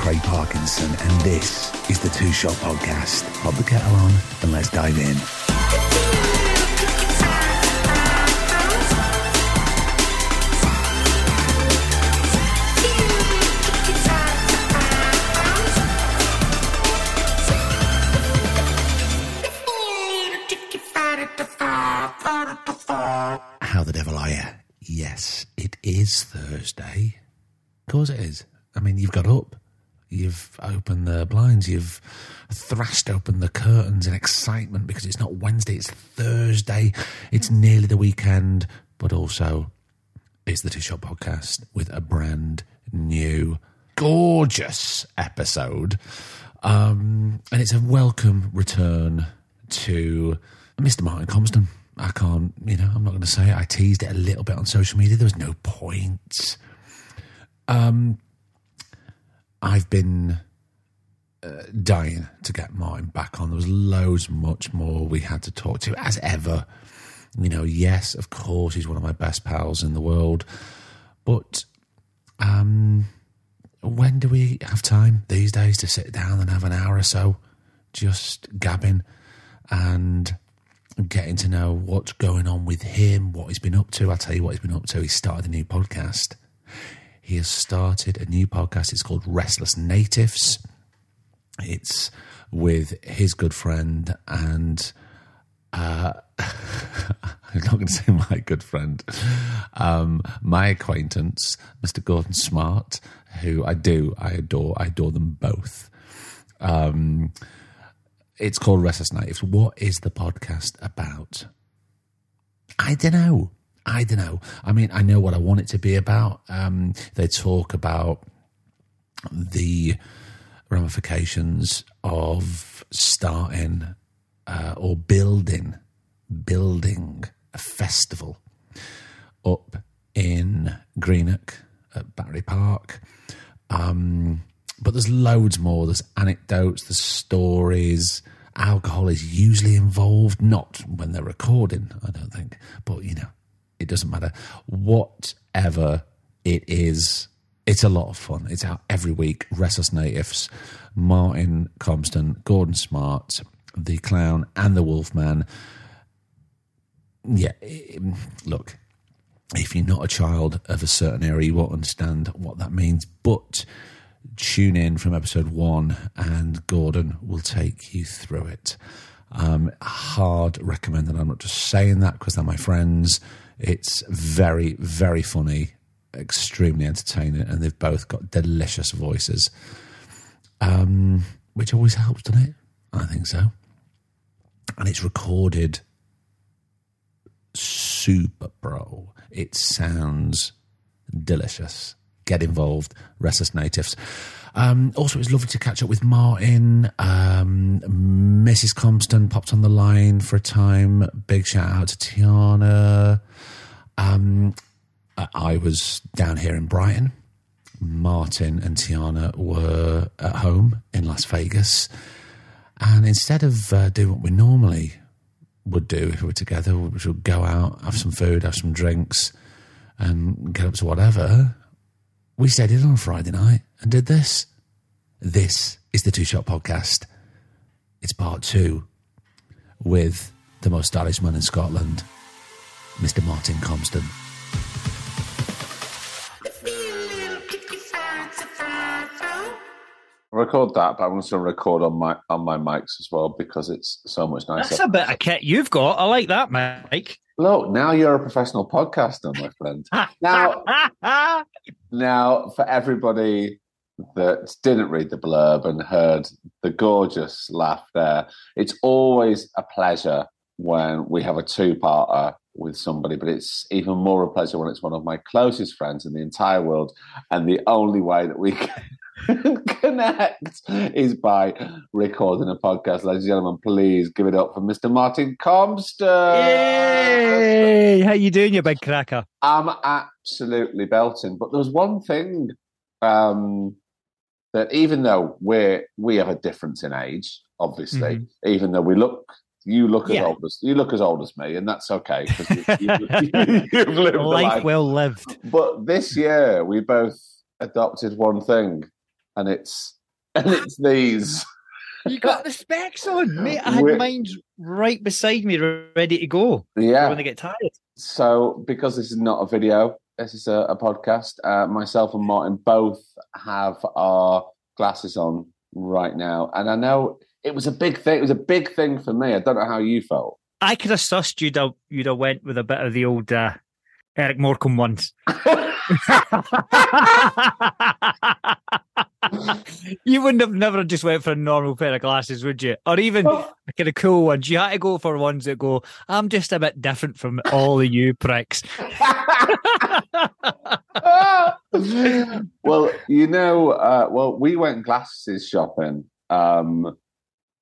Craig Parkinson, and this is the Two Shot Podcast. Pop the kettle on and let's dive in. How the devil are you? Yes, it is Thursday. Of course it is. I mean, you've got up, you've opened the blinds, you've thrashed open the curtains in excitement because it's not Wednesday, it's Thursday. It's nearly the weekend, but also it's the Two Shot Podcast with a brand new, gorgeous episode. Um, and it's a welcome return to Mr. Martin Compston. I can't, you know, I'm not going to say it. I teased it a little bit on social media. There was no point. Um, I've been uh, dying to get Martin back on. There was loads, much more we had to talk to, as ever. You know, yes, of course, he's one of my best pals in the world. But um, when do we have time these days to sit down and have an hour or so just gabbing and getting to know what's going on with him, what he's been up to? I'll tell you what he's been up to. He started a new podcast. He has started a new podcast. It's called Restless Natives. It's with his good friend and uh, I'm not going to say my good friend, um, my acquaintance, Mr. Gordon Smart, who I do, I adore, I adore them both. Um, it's called Restless Natives. What is the podcast about? I don't know. I don't know. I mean, I know what I want it to be about. Um, they talk about the ramifications of starting uh, or building, building a festival up in Greenock at Battery Park. Um, but there's loads more. There's anecdotes, there's stories. Alcohol is usually involved, not when they're recording, I don't think. But, you know, it doesn't matter. Whatever it is, it's a lot of fun. It's out every week. Restless Natives, Martin Compston, Gordon Smart, the Clown, and the Wolfman. Yeah, look, if you're not a child of a certain area, you won't understand what that means. But tune in from episode one, and Gordon will take you through it. Um, hard recommended. I'm not just saying that because they're my friends. It's very, very funny, extremely entertaining, and they've both got delicious voices, um, which always helps, doesn't it? I think so. And it's recorded super bro. It sounds delicious. Get involved, Restless Natives. Um, also, it was lovely to catch up with Martin. Um, Mrs. Compston popped on the line for a time. Big shout out to Tianna. Um, I was down here in Brighton. Martin and Tianna were at home in Las Vegas. And instead of uh, doing what we normally would do if we were together, which would go out, have some food, have some drinks, and get up to whatever, we said it on a Friday night and did this. This is the Two Shot Podcast. It's part two with the most stylish man in Scotland, Mr. Martin Compston. record that, but I'm going to record on my on my mics as well because it's so much nicer. That's a bit of kit you've got. I like that, Mike. Look, now you're a professional podcaster, my friend. now, now for everybody that didn't read the blurb and heard the gorgeous laugh there, it's always a pleasure when we have a two-parter with somebody, but it's even more a pleasure when it's one of my closest friends in the entire world. And the only way that we can connect is by recording a podcast. Ladies and gentlemen, please give it up for Mr. Martin Compston. Yay! How you doing, you big cracker? I'm absolutely belting. But there's one thing um, that even though we're we have a difference in age, obviously, mm-hmm. even though we look you look as yeah. old as you look as old as me, and that's okay because you, you've lived life, life well lived. But this year we both adopted one thing, and it's and it's these. You got the specs on, mate. I had We're, mine right beside me, ready to go. Yeah, when they get tired. So, because this is not a video, this is a, a podcast. Uh, myself and Martin both have our glasses on right now, and I know it was a big thing. It was a big thing for me. I don't know how you felt. I could have sussed you'd have you'd have went with a bit of the old uh, Eric Morecambe ones. you wouldn't have never just went for a normal pair of glasses, would you? Or even oh. kind of cool ones. You had to go for ones that go, I'm just a bit different from all of you pricks. well, you know, uh, well, we went glasses shopping. Um,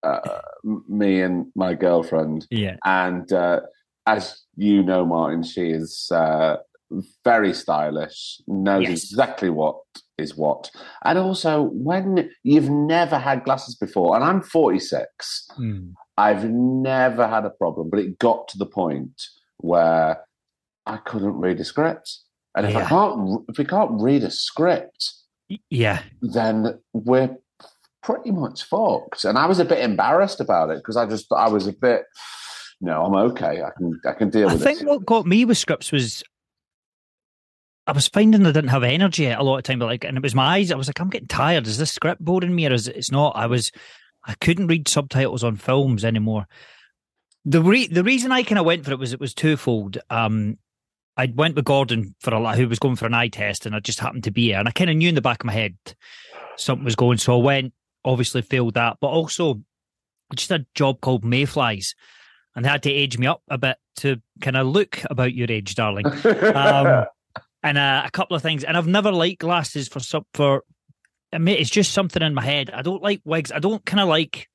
uh, me and my girlfriend. Yeah. And uh, as you know, Martin, she is uh, very stylish, knows yes. exactly what is what. And also, when you've never had glasses before, and I'm 46, mm. I've never had a problem, but it got to the point where I couldn't read a script. And if yeah. I can't, if we can't read a script, yeah, then we're pretty much fucked. And I was a bit embarrassed about it because I just I was a bit no, I'm okay. I can I can deal I with it. I think what got me with scripts was I was finding I didn't have energy a lot of time, but like, and it was my eyes. I was like, I'm getting tired. Is this script boring me, or is it, it's not? I was, I couldn't read subtitles on films anymore. The re- the reason I kind of went for it was it was twofold. Um, I went with Gordon for a lot who was going for an eye test, and I just happened to be here, and I kind of knew in the back of my head something was going, so I went obviously failed that, but also just a job called Mayflies, and they had to age me up a bit to kind of look about your age, darling. Um, and uh, a couple of things, and I've never liked glasses for some for. I mean, it's just something in my head. I don't like wigs. I don't kind of like.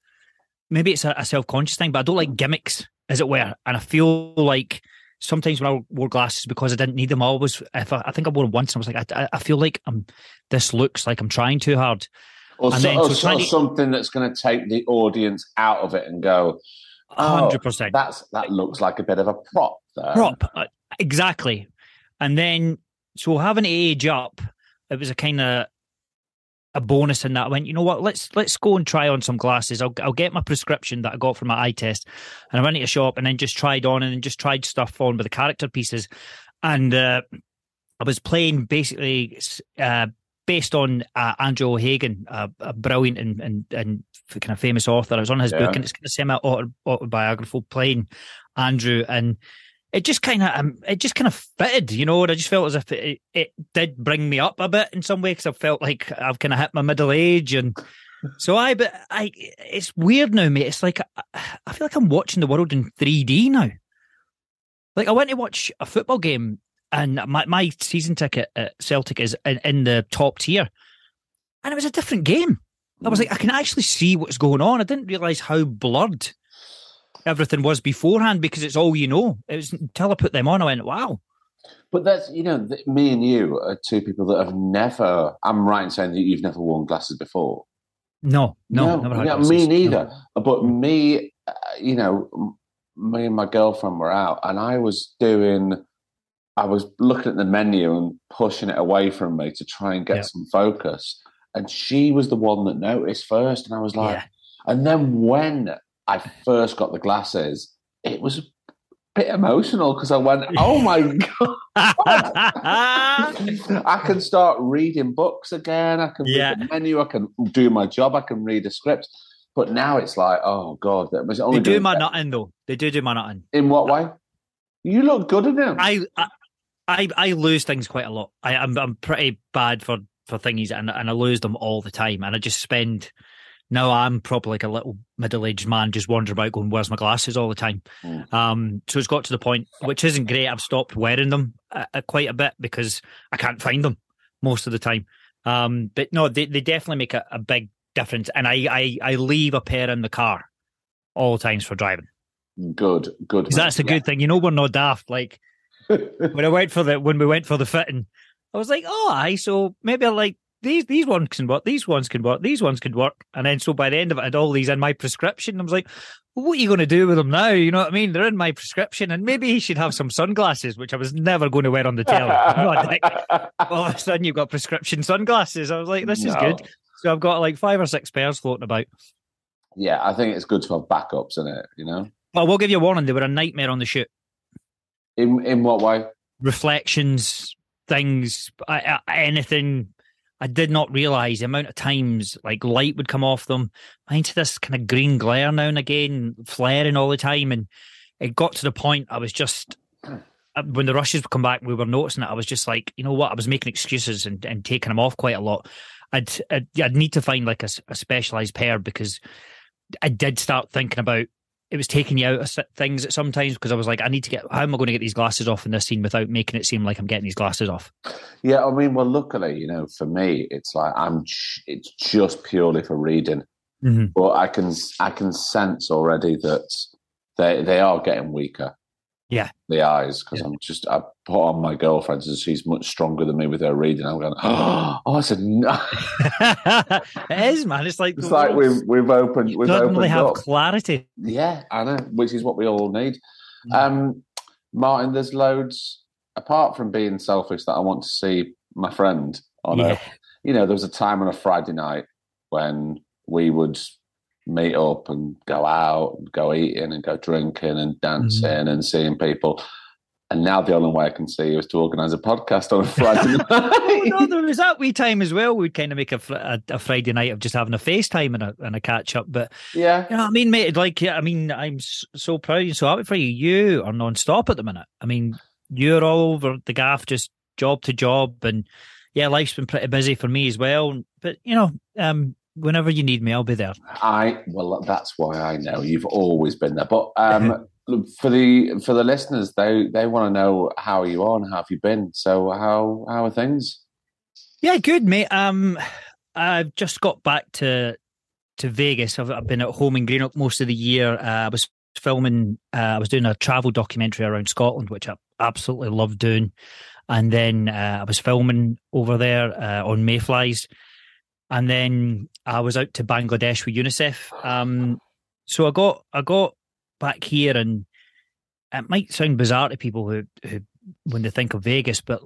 Maybe it's a, a self conscious thing, but I don't like gimmicks, as it were. And I feel like sometimes when I wore glasses because I didn't need them, I always, if I, I think I wore them once, and I was like, I, I feel like I'm. This looks like I'm trying too hard. Or, so, then, or, so to, something that's going to take the audience out of it and go, hundred oh, percent. That's that looks like a bit of a prop. There. Prop, uh, exactly. And then so having to age up, it was a kind of a bonus in that. I went, you know what? Let's let's go and try on some glasses. I'll I'll get my prescription that I got from my eye test, and I went to a shop and then just tried on and then just tried stuff on with the character pieces, and uh, I was playing basically uh, based on uh, Andrew O'Hagan, uh, a brilliant and, and, and kind of famous author. I was on his yeah. book, and it's kind of semi autobiographical playing Andrew, and it just kind of um, it just kind of fitted, you know. And I just felt as if it, it did bring me up a bit in some way because I felt like I've kind of hit my middle age, and so I. But I, it's weird now, mate. It's like I feel like I'm watching the world in 3D now. Like I went to watch a football game and my, my season ticket at Celtic is in, in, the top tier, and it was a different game. I was like, I can actually see what's going on. I didn't realize how blurred everything was beforehand because it's all you know. It was until I put them on, I went, wow. But that's you know, me and you are two people that have never. I'm right in saying that you've never worn glasses before. No, no, no, me neither. No. But me, uh, you know, me and my girlfriend were out, and I was doing I was looking at the menu and pushing it away from me to try and get yeah. some focus. And she was the one that noticed first. And I was like, yeah. and then when I first got the glasses, it was a bit emotional because I went, oh my god, I can start reading books again. I can Yeah. read the menu. I can do my job. I can read a script. But now it's like, oh god, that was only they do my nutting though. They do do my nutting. In what way? You look good in them. I, I I I lose things quite a lot. I, I'm I'm pretty bad for for thingies, and and I lose them all the time. And I just spend. Now I'm probably like a little middle aged man, just wandering about going, "Where's my glasses?" all the time. Mm. Um, so it's got to the point, which isn't great. I've stopped wearing them uh, uh, quite a bit because I can't find them most of the time. Um, but no, they they definitely make a, a big difference. And I, I I leave a pair in the car all times for driving. good, good. That's a good thing. You know, we're not daft. Like when I went for the when we went for the fitting, I was like, oh, I so maybe I like these these ones can work, these ones can work, these ones can work. And then so by the end of it, I had all these in my prescription. I was like, well, what are you going to do with them now? You know what I mean? They're in my prescription, and maybe he should have some sunglasses, which I was never going to wear on the telly. Like, oh, all of a sudden, you've got prescription sunglasses. I was like, this is No. good. So I've got like five or six pairs floating about. Yeah, I think it's good to have backups in it. You know, Well, we'll give you a warning: they were a nightmare on the shoot. in in what way? reflections, things, anything. I did not realize the amount of times like light would come off them. Into this kind of green glare now and again, flaring all the time, and it got to the point I was just uh, when the rushes would come back, we were noticing it. I was just like, you know what? I was making excuses and, and taking them off quite a lot. I'd I'd, I'd need to find like a specialized pair because I did start thinking about it was taking you out of things at sometimes because I was like, I need to get how am I going to get these glasses off in this scene without making it seem like I'm getting these glasses off? Yeah, I mean, well, luckily, you know, for me, it's like I'm. It's just purely for reading, Mhm. but I can I can sense already that they they are getting weaker. Yeah. the eyes because I'm just I put on my girlfriend's and she's much stronger than me with her reading. I'm going, oh, I said no. it is, man. It's like It's like we've we've opened we've suddenly opened have up. clarity. Yeah, I know, which is what we all need. Mm. Um, Martin, there's loads apart from being selfish that I want to see my friend on Yeah. a you know, there was a time on a Friday night when we would meet up and go out and go eating and go drinking and dancing Mm-hmm. and seeing people. And now the only way I can see you is to organise a podcast on a Friday Oh, night. no, there was that wee time as well. We'd kind of make a, a, a Friday night of just having a FaceTime and a, and a catch up. But yeah. You know what I mean, mate? Like, yeah, I mean, I'm so proud and so happy for you. You are non-stop at the minute. I mean, you're all over the gaff, just job to job, and yeah, life's been pretty busy for me as well. But you know, um, whenever you need me, I'll be there. I well, that's why I know you've always been there. But um, for the for the listeners, they they want to know how are you on, how have you been? So how how are things? Yeah, good, mate. Um, I've just got back to to Vegas. I've, I've been at home in Greenock most of the year. Uh, I was filming. Uh, I was doing a travel documentary around Scotland, which I absolutely love doing. And then uh, I was filming over there uh, on Mayflies. And then I was out to Bangladesh with UNICEF. Um, so I got I got back here, and it might sound bizarre to people who, who when they think of Vegas, but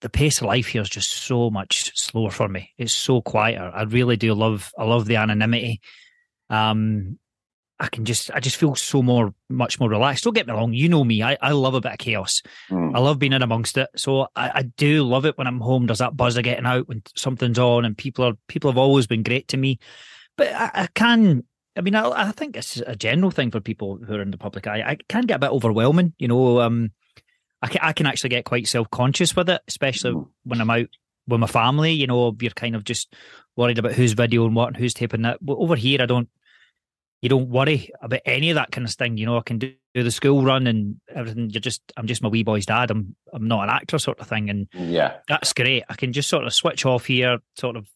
the pace of life here is just so much slower for me. It's so quieter. I really do love. I love the anonymity. Um, I can just, I just feel so more, much more relaxed. Don't get me wrong. You know me. I, I love a bit of chaos. Hmm. I love being in amongst it. So I, I do love it when I'm home. There's that buzz of getting out when something's on, and people are people have always been great to me. But I, I can. I mean, I, I think it's a general thing for people who are in the public eye. I can get a bit overwhelming. You know, um, I can, I can actually get quite self conscious with it, especially Mm. when I'm out with my family. You know, you're kind of just worried about who's videoing what and who's taping that. But over here, I don't. You don't worry about any of that kind of thing. You know, I can do, do the school run and everything. You're just, I'm just my wee boy's dad. I'm, I'm not an actor, sort of thing, and Yeah, that's great. I can just sort of switch off here, sort of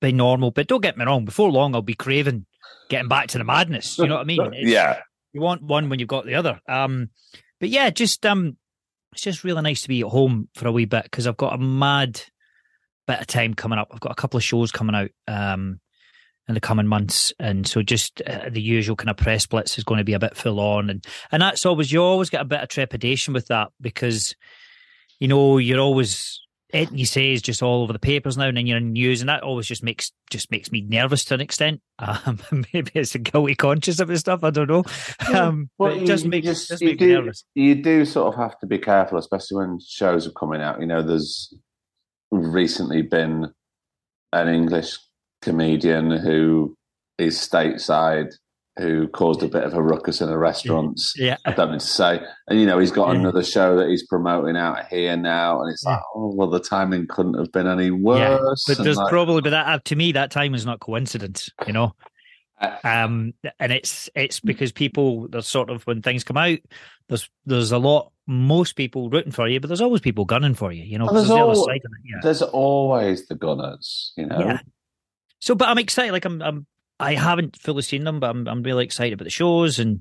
be normal. But don't get me wrong. Before long, I'll be craving getting back to the madness. You know what I mean? It's- yeah. you want one when you've got the other. Um, but yeah, just um, it's just really nice to be at home for a wee bit because I've got a mad bit of time coming up. I've got a couple of shows coming out um in the coming months, and so just uh, the usual kind of press blitz is going to be a bit full on, and and that's always you always get a bit of trepidation with that because you know you're always it you say is just all over the papers now, and then you're in news, and that always just makes just makes me nervous to an extent. Um, maybe it's a guilty conscience of the stuff. I don't know. Um, but it just makes just, just you makes do, me nervous. You do sort of have to be careful, especially when shows are coming out. You know, there's recently been an English comedian who is stateside who caused a bit of a ruckus in a restaurant. Yeah. I don't need to say. And, you know, he's got Yeah. another show that he's promoting out here now. And it's like, oh, well, the timing couldn't have been any worse. Yeah, but there's like, probably, but that uh, to me, that time is not coincidence, you know. Uh, Um, and it's it's because people there's sort of when things come out, there's there's a lot most people rooting for you, but there's always people gunning for you, you know. There's there's the side of it, yeah. there's always the gunners, you know. So, but I'm excited. Like I'm, I'm, I haven't fully seen them, but I'm, I'm really excited about the shows, and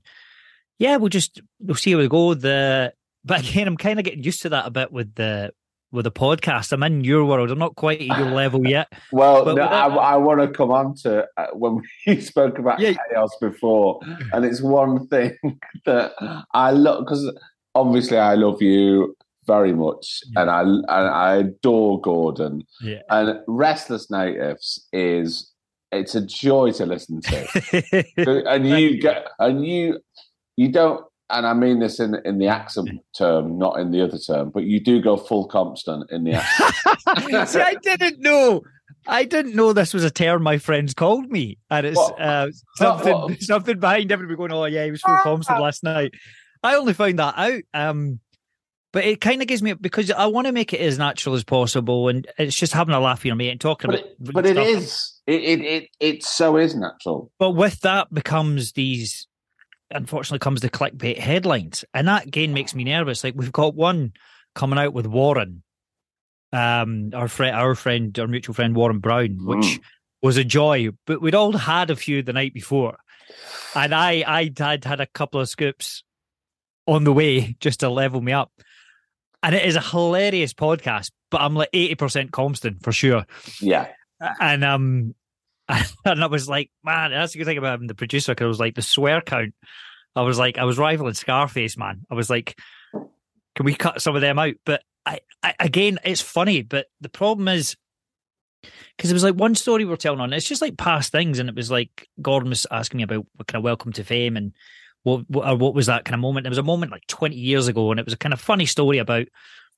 yeah, we'll just we'll see how we go. The, but again, I'm kind of getting used to that a bit with the with the podcast. I'm in your world. I'm not quite at your level yet. Well, no, with I, I want to come on to uh, when we spoke about Yeah. chaos before, and it's one thing that I love because obviously I love you very much, Yeah. and I and I adore Gordon. Yeah. And Restless Natives is it's a joy to listen to, and you get and you you don't. And I mean this in in the accent term, not in the other term, but you do go full Compston in the accent. See, I didn't know. I didn't know this was a term my friends called me, and it's What? uh, something what? something behind everybody going, "Oh yeah, he was full Compston last night." I only found that out, um, but it kind of gives me because I want to make it as natural as possible, and it's just having a laugh, you know, mate, and talking but about. it, but it stuff. is it, it it it so is natural. But with that becomes these, unfortunately, comes the clickbait headlines, and that again makes me nervous. Like we've got one coming out with Warren, um, our friend, our friend, our mutual friend Warren Brown, which Mm. was a joy. But we'd all had a few the night before, and I, I had had a couple of scoops on the way just to level me up. And it is a hilarious podcast, but I'm like eighty percent Compston for sure Yeah, and um and I was like, man, that's the good thing about him, the producer, because I was like the swear count. I was like, I was rivaling Scarface, man. I was like, can we cut some of them out? But I, I again, it's funny, but the problem is because it was like one story we're telling on. It's just like past things, and it was like Gordon was asking me about what kind of welcome to fame and what what, or what was that kind of moment. There was a moment like twenty years ago, and it was a kind of funny story about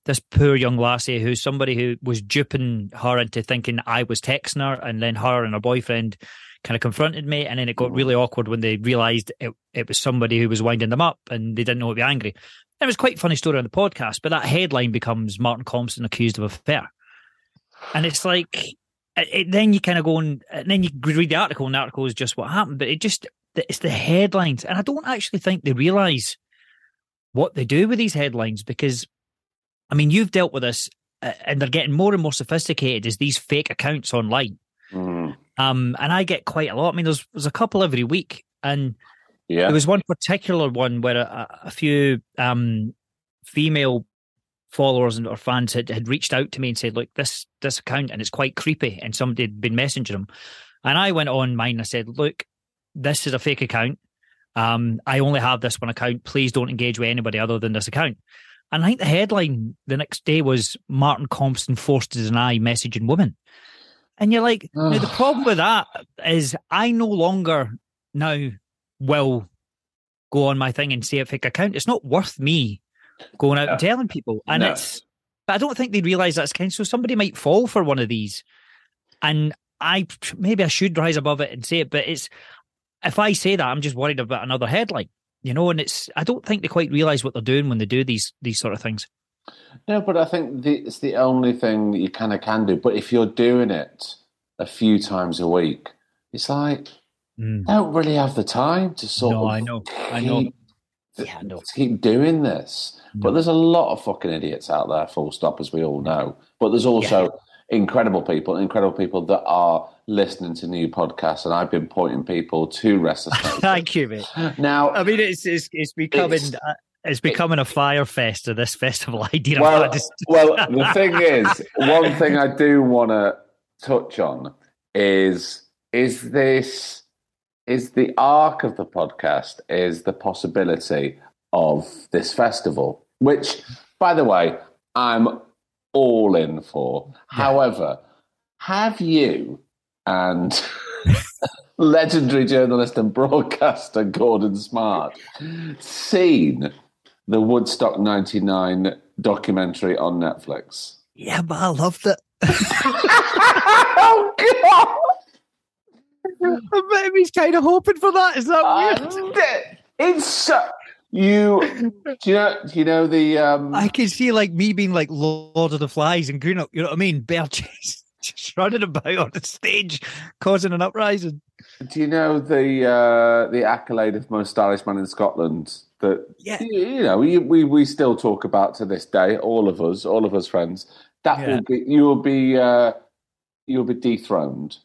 this poor young lassie who's somebody who was duping her into thinking I was texting her, and then her and her boyfriend kind of confronted me, and then it got hmm. really awkward when they realised it, it was somebody who was winding them up, and they didn't know to be angry. And it was quite a funny story on the podcast, but that headline becomes Martin Compston accused of affair, and it's like it, it- then you kind of go and, and then you read the article, and the article is just what happened, but it just it's the headlines, and I don't actually think they realise what they do with these headlines because I mean, you've dealt with this, uh, and they're getting more and more sophisticated as these fake accounts online. Mm. Um, and I get quite a lot. I mean, there's there's a couple every week, and yeah. there was one particular one where a, a few um female followers and or fans had, had reached out to me and said, "Look, this this account and it's quite creepy," and somebody had been messaging them, and I went on mine. And I said, "Look, this is a fake account. Um, I only have this one account. Please don't engage with anybody other than this account." And I think the headline the next day was Martin Compston forced to deny messaging women. And you're like, now the problem with that is I no longer now will go on my thing and say a fake account. It's not worth me going out and telling people. And No. it's but I don't think they realise that's kind so somebody might fall for one of these. And I maybe I should rise above it and say it, but it's if I say that, I'm just worried about another headline. You know, and it's I don't think they quite realise what they're doing when they do these these sort of things. No, but I think the, it's the only thing that you kind of can do. But if you're doing it a few times a week, it's like Mm. I don't really have the time to sort No, of I know. I know. Yeah, I know. to keep doing this. But there's a lot of fucking idiots out there, full stop, as we all know. But there's also incredible people, incredible people that are listening to new podcasts, and I've been pointing people to Restless. Thank you, mate. now, I mean, it's it's, it's becoming It's- uh, it's becoming a Fyre Fest of this festival idea. well, just- well, the thing is, one thing I do want to touch on is is this is the arc of the podcast is the possibility of this festival, which, by the way, I'm all in for. However, have you and legendary journalist and broadcaster Gordon Smart seen the Woodstock 99 documentary on Netflix? Yeah, but I loved it. oh, God! I bet he's kind of hoping for that. Is that Uh, it's so, you. Do you know? Do you know the? Um, I can see like me being like Lord of the Flies and Greenock. You know what I mean? Bear chase, just running about on the stage, causing an uprising. do you know the uh, the accolade of most stylish man in Scotland? That Yeah. you, you know we, we we still talk about to this day. All of us, all of us friends. That Yeah. will be you will be uh, you'll be dethroned.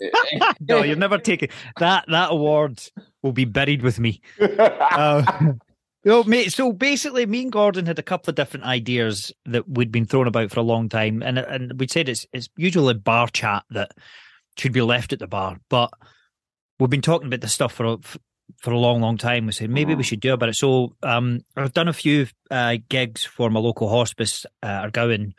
No, you'll never take it. That that award will be buried with me. Uh, no, mate. So basically, me and Gordon had a couple of different ideas that we'd been thrown about for a long time, and and we'd said it's it's usually bar chat that should be left at the bar, but we've been talking about this stuff for a, for a long, long time. We said maybe we should do about it. So um, I've done a few uh, gigs for my local hospice, uh, Ardgowan,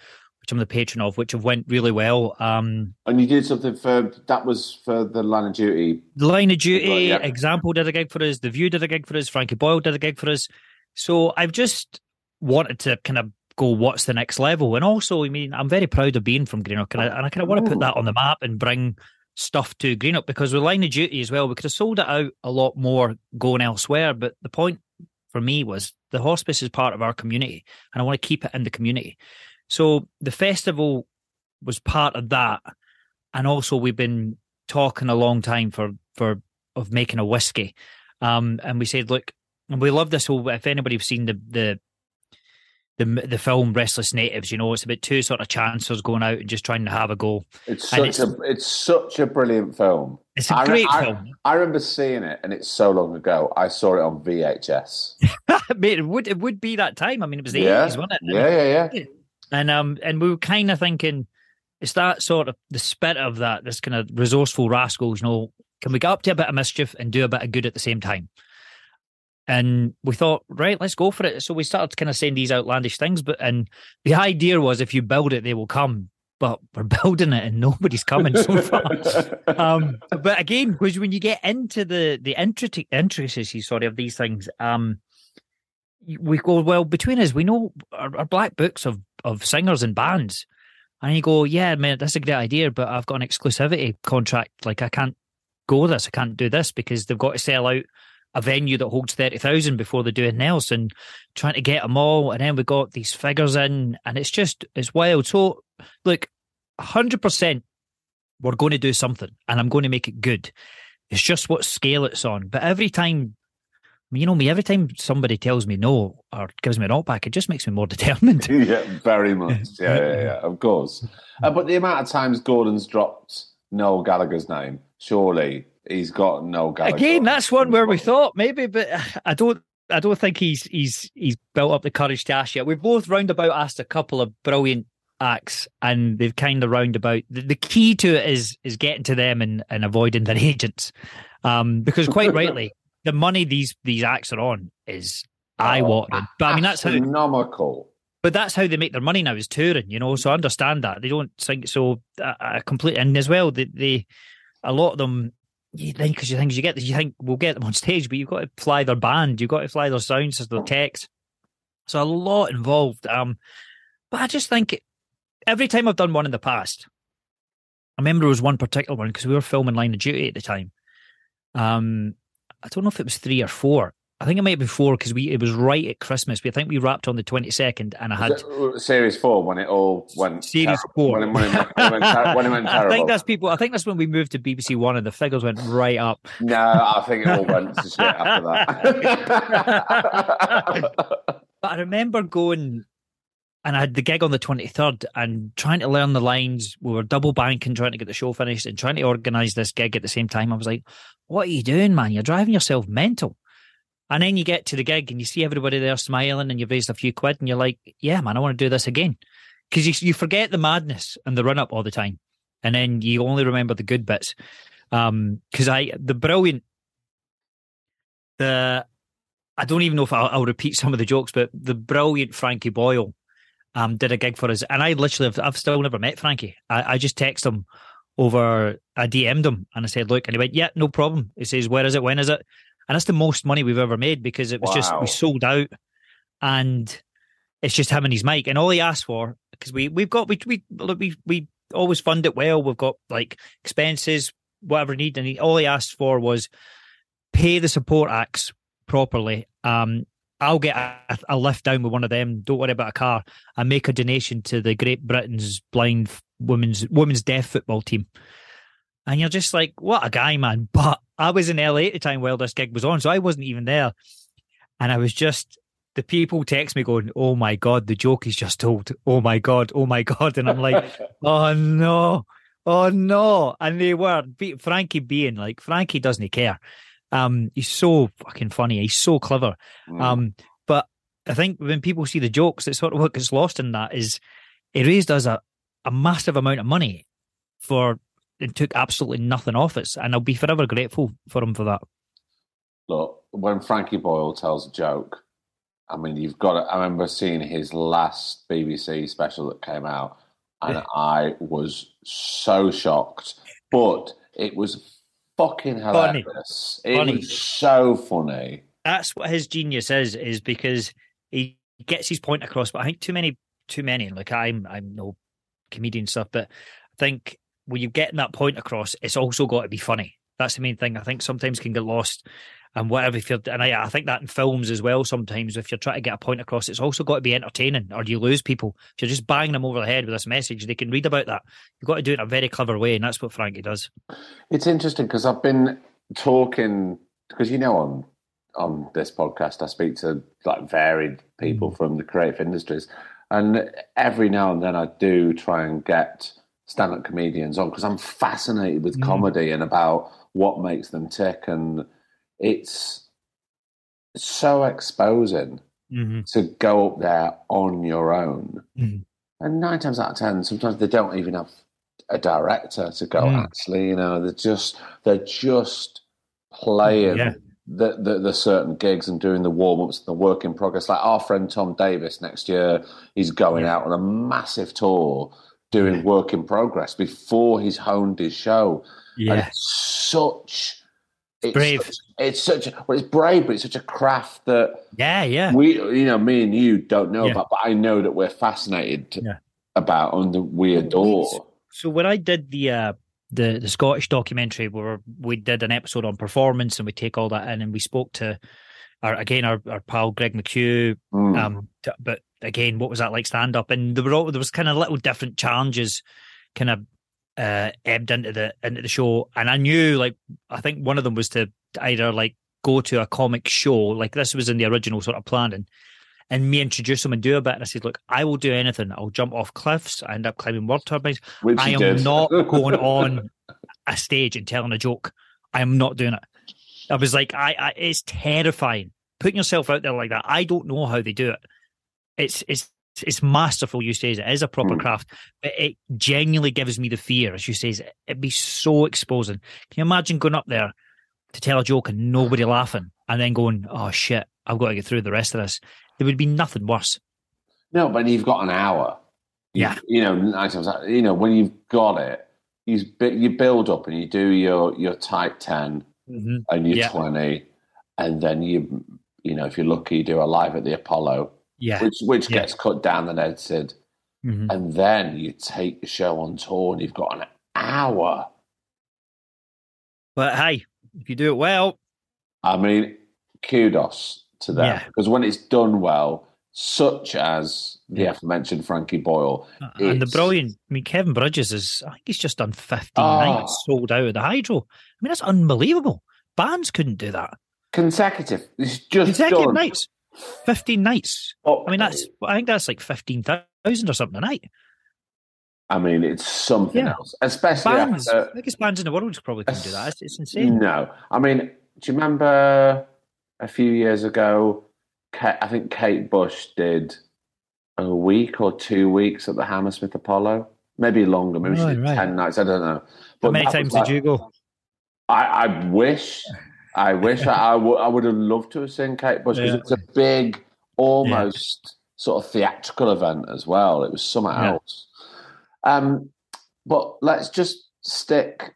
which I'm the patron of, which have went really well. Um, and you did something for that was for the line of duty. The Line of Duty, Right, yeah. Example did a gig for us, The View did a gig for us, Frankie Boyle did a gig for us. So I've just wanted to kind of go, what's the next level? And also, I mean, I'm very proud of being from Greenock, and I, and I kind of want to put that on the map and bring stuff to Greenock because with Line of Duty as well, we could have sold it out a lot more going elsewhere. But the point for me was the hospice is part of our community, and I want to keep it in the community. So the festival was part of that, and also we've been talking a long time for for of making a whiskey, um, and we said, look, and we love this whole. If anybody's seen the the the the film Restless Natives, you know, it's about two sort of chancers going out and just trying to have a go. It's And such a it's such a brilliant film. It's a I great I- film. I remember seeing it, and it's so long ago. I saw it on VHS. Mate, it would it would be that time. I mean, it was the yeah, eighties, wasn't it? yeah, yeah, yeah. And um, and we were kind of thinking, it's that sort of the spirit of that, this kind of resourceful rascals. You know, can we get up to a bit of mischief and do a bit of good at the same time? And we thought, right, let's go for it. So we started kind of saying these outlandish things, but and the idea was, if you build it, they will come. But we're building it, and nobody's coming so far. um, but again, because when you get into the the intric- intricacies, sorry, of these things, um, we go well between us. We know our, our black books of of singers and bands, and you go, yeah, man, that's a great idea, but I've got an exclusivity contract. Like I can't go this, I can't do this because they've got to sell out a venue that holds thirty thousand before they do anything else, and trying to get them all, and then we got these figures in, and it's just it's wild. So look, hundred percent, we're going to do something, and I'm going to make it good. It's just what scale it's on. But every time, you know me, every time somebody tells me no or gives me an back, it just makes me more determined. yeah, very much. Yeah, yeah, yeah. Of course. Uh, but the amount of times Gordon's dropped Noel Gallagher's name, surely he's got Noel Gallagher. Again, that's one where we thought maybe, but I don't. I don't think he's he's he's built up the courage to ask yet. We've both roundabout asked a couple of brilliant acts, and they've kind of roundabout. The, the key to it is is getting to them and, and avoiding their agents, um, because quite rightly, the money these these acts are on is eye watering. But I mean, that's how astronomical. but that's how they make their money now is touring, you know. So I understand that they don't think so. I, I completely and as well, they, they a lot of them. You think because you think you get you think we'll get them on stage, but you've got to fly their band, you've got to fly their sounds, their text. So a lot involved. Um, but I just think every time I've done one in the past, I remember there was one particular one because we were filming Line of Duty at the time. Um, I don't know if it was three or four. I think it might be four because we it was right at Christmas. We I think we wrapped on the twenty second, and I had uh, Series four when it all went Series terrible, four. when it, when it went, when it went, ter- when it went I think that's people. I think that's when we moved to BBC One, and the figures went right up. No, I think it all went to shit after that. But I remember going, and I had the gig on the twenty third, and trying to learn the lines. We were double banking, trying to get the show finished, and trying to organise this gig at the same time. I was like, "What are you doing, man? You're driving yourself mental." And then you get to the gig and you see everybody there smiling, and you've raised a few quid, and you're like, "Yeah, man, I want to do this again," because you you forget the madness and the run up all the time, and then you only remember the good bits. Um, because I the brilliant the I don't even know if I'll, I'll repeat some of the jokes, but the brilliant Frankie Boyle um, did a gig for us, and I literally have, I've still never met Frankie. I, I just text him over, I DM'd him and I said, look, and he went, yeah, no problem. He says, where is it? When is it? And that's the most money we've ever made because it was just we sold out, and it's just him and his mic, and all he asked for because we we've got we we look, we we always fund it well. We've got like expenses, whatever need, and he, all he asked for was pay the support acts properly. Um, I'll get a, a lift down with one of them. Don't worry about a car. And make a donation to the Great Britain's blind women's women's deaf football team. And you're just like, what a guy, man! But I was in LA at the time while this gig was on, so I wasn't even there. And I was just the people text me going, "Oh my god, the joke is just told. Oh my god, oh my god," and I'm like, "Oh no, oh no!" And they were Frankie being like Frankie doesn't care. Um, he's so fucking funny. He's so clever. Mm. Um, but I think when people see the jokes, that sort of what gets lost in that is he raised us a, a massive amount of money for and took absolutely nothing off us, and I'll be forever grateful for him for that. Look, when Frankie Boyle tells a joke, I mean, you've got to. I remember seeing his last BBC special that came out, and I was so shocked. But it was fucking Funny. It Funny. was so funny. That's what his genius is, is because he gets his point across. But I think too many, too many. Like I'm, I'm no comedian stuff, but I think when you're getting that point across, it's also got to be funny. That's the main thing. I think sometimes can get lost and whatever. If you're, and I, I think that in films as well. Sometimes if you're trying to get a point across, it's also got to be entertaining, or you lose people. If you're just banging them over the head with this message, they can read about that. You've got to do it in a very clever way, and that's what Frankie does. It's interesting because I've been talking because you know on on this podcast I speak to like varied people from the creative industries, and every now and then I do try and get stand-up comedians on because I'm fascinated with Mm. comedy and about what makes them tick, and it's so exposing Mm-hmm. to go up there on your own. Mhm. And nine times out of ten, sometimes they don't even have a director to go. Mm. Actually, you know, they're just they're just playing Yeah. the, the the certain gigs and doing the warm ups, and the work in progress. Like our friend Tom Davis next year, he's going Yeah. out on a massive tour doing Yeah. work in progress before he's honed his show. And Yeah, it's such it's brave. Such, it's such a, well, it's brave, but it's such a craft that yeah, yeah. we you know me and you don't know Yeah. about but i know that we're fascinated Yeah. about and that we adore So when I did the uh, the the Scottish documentary where we did an episode on performance and we take all that in and we spoke to our again our, our pal Greg McHugh Mm. um t- but again what was that like stand up and there were all, there was kind of little different challenges kind of uh ebbed into the into the show and I knew like I think one of them was to either like go to a comic show like this was in the original sort of planning and me introduce them and do a bit and I said look I will do anything I'll jump off cliffs I end up climbing world turbines which I am did. not going on a stage and telling a joke. I am not doing it. I was like, I, I it's terrifying putting yourself out there like that. I don't know how they do it. It's it's it's masterful. You say it is a proper Hmm. craft, but it genuinely gives me the fear. As you say, it'd be so exposing. Can you imagine going up there to tell a joke and nobody laughing, and then going, "Oh shit, I've got to get through the rest of this." There would be nothing worse. no but you've got an hour Yeah. you know nine times out- you know when you've got it you you build up and you do your your tight 10 Mm-hmm. and your Yeah. 20 and then you you know if you're lucky you do a live at the apollo Yeah. which which Yeah. gets cut down and edited Mhm. and then you take the show on tour and you've got an hour But hey, if you do it well, I mean, kudos to them Yeah. because when it's done well, such as the Yeah. aforementioned Frankie Boyle, Uh, And the brilliant, I mean, Kevin Bridges is, I think he's just done 15 Oh. nights sold out of the Hydro. I mean, that's unbelievable. Bands couldn't do that. consecutive, it's just Consecutive done. nights, 15 nights. Oh, I mean, that's, I think that's like 15,000 or something a night. I mean, it's something Yeah. else, especially Bands, after. biggest bands in the world probably couldn't do that. It's, it's insane. No, I mean, do you remember a few years ago? Ka- I think Kate Bush did a week or two weeks at the Hammersmith Apollo, maybe longer, maybe she Right, ten nights. I don't know. How many times like- did you go? I, I wish, I wish I, I would have loved to have seen Kate Bush because Yeah. it's a big, almost sort of theatrical event as well. It was something Yeah. else. Um, but let's just stick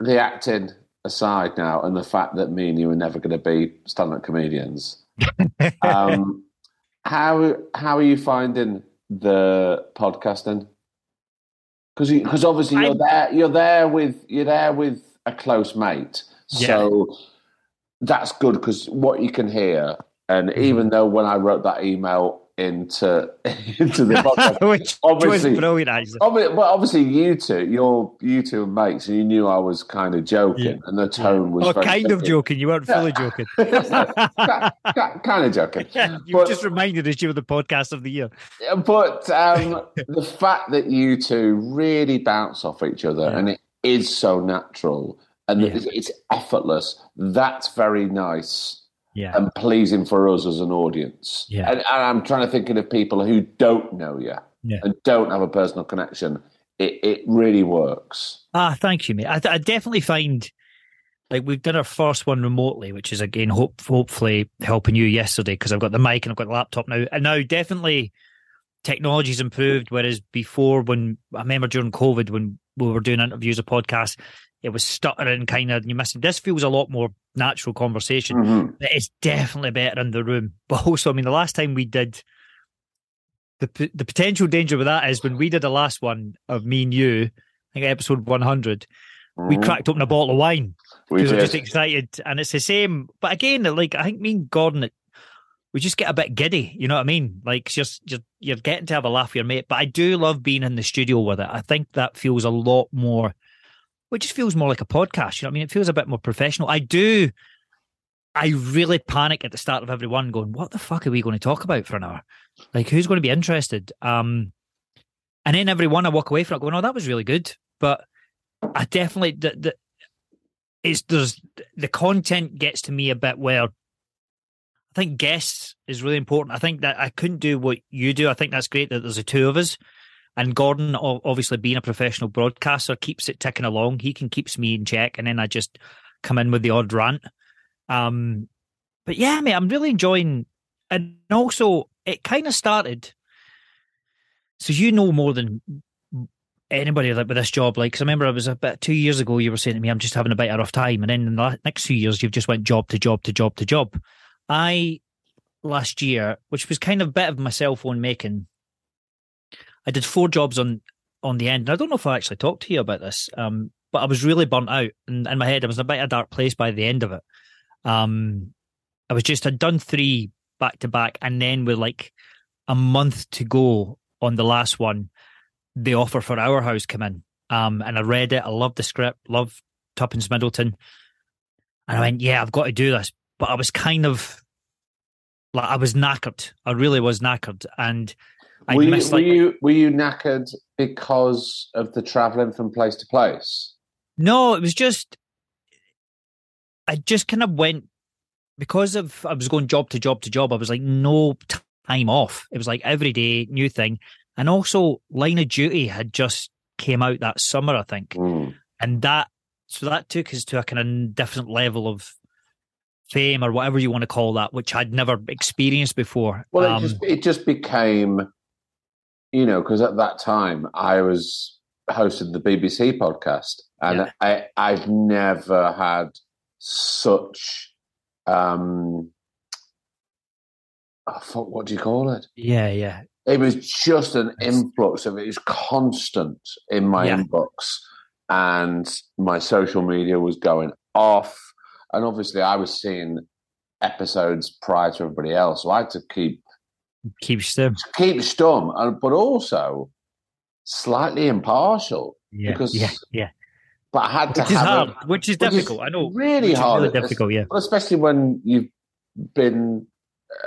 the acting aside now and the fact that me and you are never going to be stand-up comedians. um, how how are you finding the podcasting? Because because obviously you're I'm- there you're there with you're there with a close mate, so that's good because what you can hear, and Mm-hmm. even though when I wrote that email into into the podcast, Which was obviously brilliant. Obviously, well, obviously, you two, you're you two mates, and you knew I was kind of joking, Yeah. and the tone was Oh, kind of joking. You weren't fully joking. kind of joking. Yeah, you But- just reminded us you were the podcast of the year. But um, the fact that you two really bounce off each other, and it is so natural, and Yeah. it's, it's effortless. That's very nice Yeah. and pleasing for us as an audience. Yeah. And, and I'm trying to think of people who don't know you Yeah. and don't have a personal connection. It, it really works. Ah, thank you, mate. I, I definitely find like we've done our first one remotely, which is again hope, hopefully helping you yesterday because I've got the mic and I've got the laptop now. And now definitely technology's improved. Whereas before, when I remember during COVID, when we were doing interviews or podcasts, it was stuttering kind of. and You missing. This feels a lot more natural conversation. Mhm. It's definitely better in the room. But also, I mean, the last time we did the the potential danger with that is when we did the last one of me and you, I think episode one hundred, we cracked open a bottle of wine because we're just excited, and it's the same. But again, like I think me and Gordon, we just get a bit giddy. You know what I mean? Like just you're, you're getting to have a laugh with your mate. But I do love being in the studio with it. I think that feels a lot more. It just feels more like a podcast. You know what I mean? It feels a bit more professional. I do. I really panic at the start of every one, going, "What the fuck are we going to talk about for an hour? Like, who's going to be interested?" Um, and then every one I walk away from it going, "Oh, that was really good," but I definitely the, the it's there's the content gets to me a bit where I think guests is really important. I think that I couldn't do what you do. I think that's great that there's the two of us. And Gordon, obviously being a professional broadcaster, keeps it ticking along. He can keeps me in check, and then I just come in with the odd rant. Um, but yeah, mate, I'm really enjoying. And also, it kind of started. So you know more than anybody like with this job. Like, 'cause I remember I was about two years ago. You were saying to me, "I'm just having a bit of a rough time," and then in the next few years, you've just went job to job to job to job. I last year, which was kind of a bit of my cell phone making, I did four jobs on on the end. And I don't know if I actually talked to you about this, um, but I was really burnt out, and in my head, I was in a bit of a dark place by the end of it. Um, I was just I'd done three back to back, and then with like a month to go on the last one, the offer for Our House came in. Um, and I read it. I loved the script, loved Tuppence Middleton. And I went, yeah, I've got to do this. But I was kind of like, I was knackered. I really was knackered. And I were, you, missed were you were you knackered because of the travelling from place to place? no, it was just, I just kind of went because of, I was going job to job to job. I was like, no time off. It was like every day, new thing. And also, Line of Duty had just came out that summer, I think. Mm. and that so that took us to a kind of different level of fame or whatever you want to call that, which I'd never experienced before. Well, Um, it just it just became, you know, because at that time I was hosting the BBC podcast, and Yeah. I I've never had such um, oh, fuck, what do you call it? yeah, yeah, It was just an influx of it. It was constant in my Yeah. inbox, and my social media was going off. And obviously, I was seeing episodes prior to everybody else, so I had to keep keeps them. keep stum, and but also slightly impartial. Yeah, Because- yeah, yeah. But I had to Which is have hard. a, which is which is difficult. I know. really hard. Really difficult. Yeah. Especially when you've been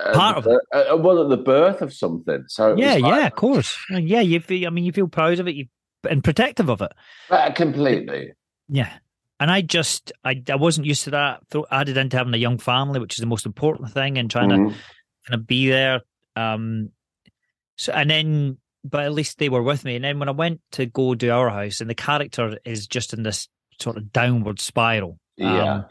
uh, Part of the, uh, well at the birth of something. So Yeah, like- yeah, of course. Yeah, you feel. I mean, you feel proud of it. You and protective of it. Uh, completely. Yeah. And I just, I, I wasn't used to that. Added into having a young family, which is the most important thing, and trying to Mhm. kind of be there. Um, so and then, but at least they were with me. And then when I went to go do our house, and the character is just in this sort of downward spiral. Yeah. Um,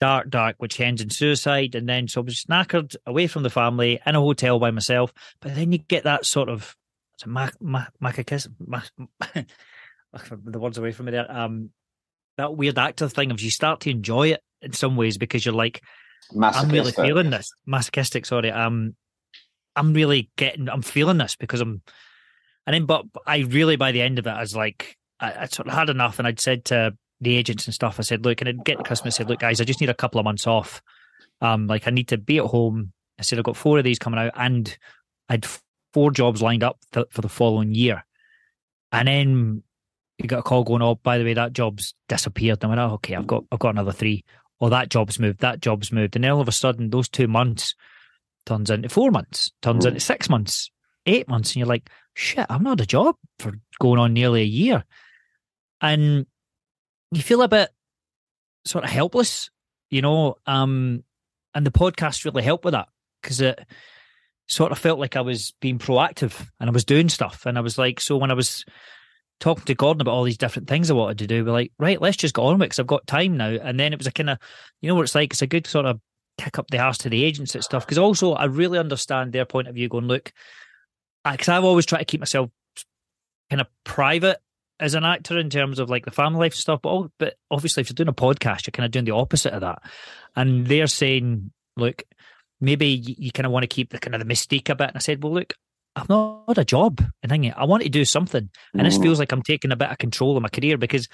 dark, dark, which ends in suicide. And then so I was knackered away from the family in a hotel by myself. But then you get that sort of it's a mac, mac, macacus, mac, the words away from me there. Um, that weird active thing of you start to enjoy it in some ways because you're like, I'm really feeling this. Masochistic, sorry. Um, I'm really getting, I'm feeling this because I'm, and then, but I really, by the end of it, I was like, I, I sort of had enough. And I'd said to the agents and stuff, I said, look, and I'd get I said, look, guys, I just need a couple of months off. Um, like I need to be at home. I said, I've got four of these coming out and I'd four jobs lined up th- for the following year. And then you got a call going, oh, by the way, that job's disappeared. And I went, oh, okay, I've got, I've got another three. Oh, that job's moved, that job's moved. And then all of a sudden, those two months turns into four months, turns into six months, eight months. And you're like, shit, I've not had a job for going on nearly a year. And you feel a bit sort of helpless, you know. Um, and the podcast really helped with that because it sort of felt like I was being proactive and I was doing stuff. And I was like, so when I was talking to Gordon about all these different things I wanted to do, we're like, right, let's just go on with it because I've got time now. And then it was a kind of, you know what it's like? It's a good sort of kick up the arse to the agents and stuff. Because also, I really understand their point of view going, look, because I've always tried to keep myself kind of private as an actor in terms of like the family life stuff, but all, but obviously if you're doing a podcast, you're kind of doing the opposite of that. And they're saying, look, maybe you, you kind of want to keep the kind of the mystique a bit. And I said, well, look, I've not had a job and I want to do something. And this mm. feels like I'm taking a bit of control of my career because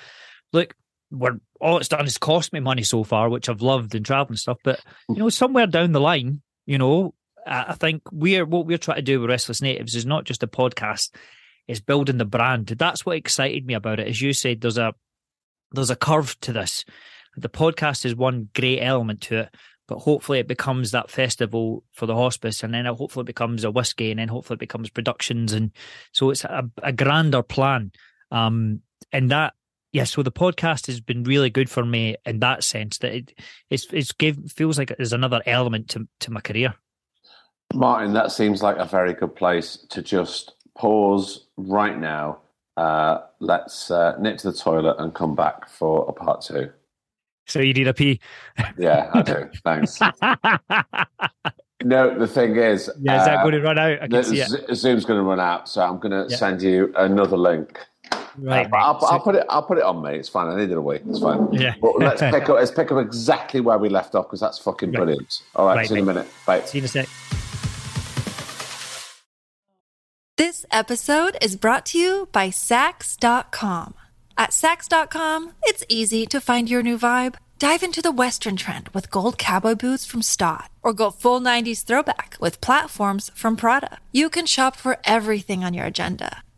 look, we're all it's done is cost me money so far, which I've loved and travel and stuff. But you know, somewhere down the line, you know, I think we're what we're trying to do with Restless Natives is not just a podcast, it's building the brand. That's what excited me about it. As you said, there's a there's a curve to this. The podcast is one great element to it, but hopefully it becomes that festival for the hospice, and then hopefully it hopefully becomes a whiskey, and then hopefully it becomes productions, and so it's a, a grander plan. Um, and that yeah, so the podcast has been really good for me in that sense that it it's it's give feels like there's another element to to my career. Martin, that seems like a very good place to just pause right now. Uh, let's uh, nip to the toilet and come back for a part two. So you need a pee? Yeah, I do. Thanks. no, the thing is, yeah, is that uh, going to run out? I can see it. Zoom's going to run out, so I'm going to yeah. send you another link. Right, uh, I'll, I'll, put it. I'll put it on me. It's fine. I needed a week. It's fine. Yeah. But let's pick up. Let's pick up exactly where we left off because that's fucking right. brilliant. All right. right see you in a minute. Bye. See you in a sec. This episode is brought to you by Saks.com. At Saks.com, it's easy to find your new vibe. Dive into the Western trend with gold cowboy boots from Staud, or go full 90s throwback with platforms from Prada. You can shop for everything on your agenda,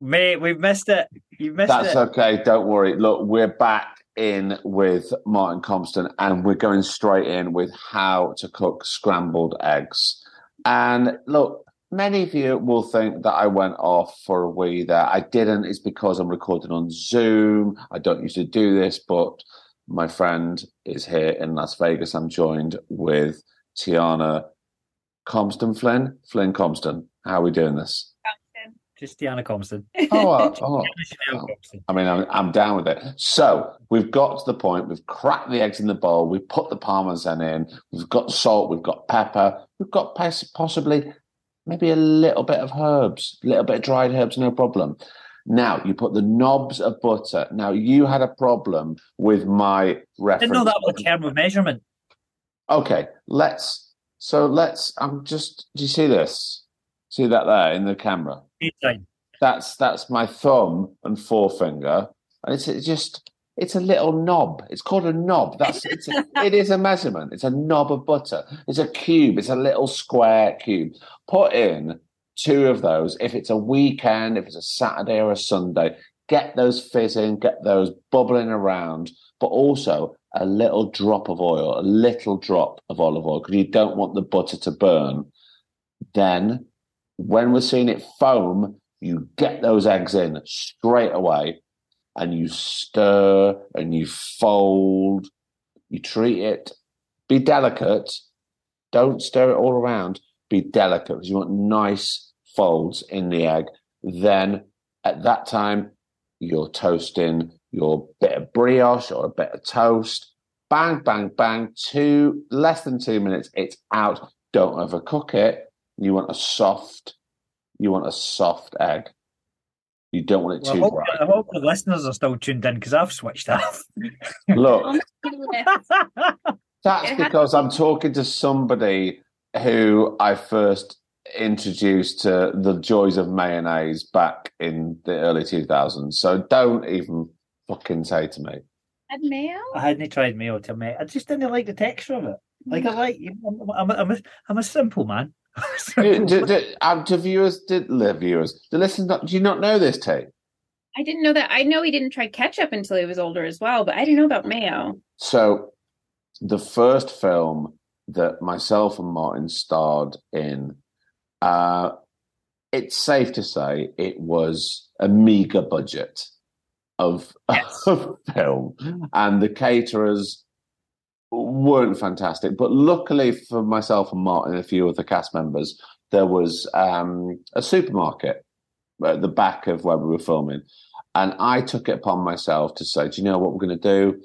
Mate, we've missed it. You missed That's it. That's okay. Don't worry. Look, we're back in with Martin Compston and we're going straight in with how to cook scrambled eggs. And look, many of you will think that I went off for a wee there. I didn't. It's because I'm recording on Zoom. I don't usually do this, but my friend is here in Las Vegas. I'm joined with Tianna Compston Flynn. Flynn Compston. How are we doing this? Just Diana Compston. Oh, uh, oh, oh. I mean, I'm, I'm down with it. So we've got to the point. We've cracked the eggs in the bowl. We've put the parmesan in. We've got salt. We've got pepper. We've got possibly maybe a little bit of herbs, a little bit of dried herbs, no problem. Now you put the knobs of butter. Now you had a problem with my reference. I didn't know that was a term of measurement. Okay, let's. So let's. I'm just. Do you see this? See that there in the camera? That's that's my thumb and forefinger, and it's, it's just It's a little knob. It's called a knob. That's it's a, it is a measurement. It's a knob of butter. It's a cube. It's a little square cube. Put in two of those. If it's a weekend, if it's a Saturday or a Sunday, get those fizzing, get those bubbling around, but also a little drop of oil, a little drop of olive oil, because you don't want the butter to burn. Then, when we're seeing it foam, you get those eggs in straight away and you stir and you fold, you treat it. Be delicate. Don't stir it all around. Be delicate because you want nice folds in the egg. Then at that time, you're toasting your bit of brioche or a bit of toast. Bang, bang, bang. Two less than two minutes. It's out. Don't overcook it. You want a soft. You want a soft egg. You don't want it Well, I, too hope, bright. I hope the listeners are still tuned in because I've switched off. Look, That's because I'm talking to somebody who I first introduced to the joys of mayonnaise back in the early 2000s. So don't even fucking say to me. Had mayo? I hadn't tried mayo till me. I just didn't like the texture of it. Like I like, I'm, I'm, I'm, a, I'm a simple man. Do, do, do, um, do viewers, did the viewers, the listeners, not, do you not know this, Tate? I didn't know that. I know he didn't try ketchup until he was older as well, but I didn't know about mayo. So the first film that myself and Martin starred in, uh, it's safe to say it was a meager budget of, of film, and the caterers weren't fantastic. But luckily for myself and Martin and a few of the cast members, there was um, a supermarket at the back of where we were filming. And I took it upon myself to say, do you know what we're going to do?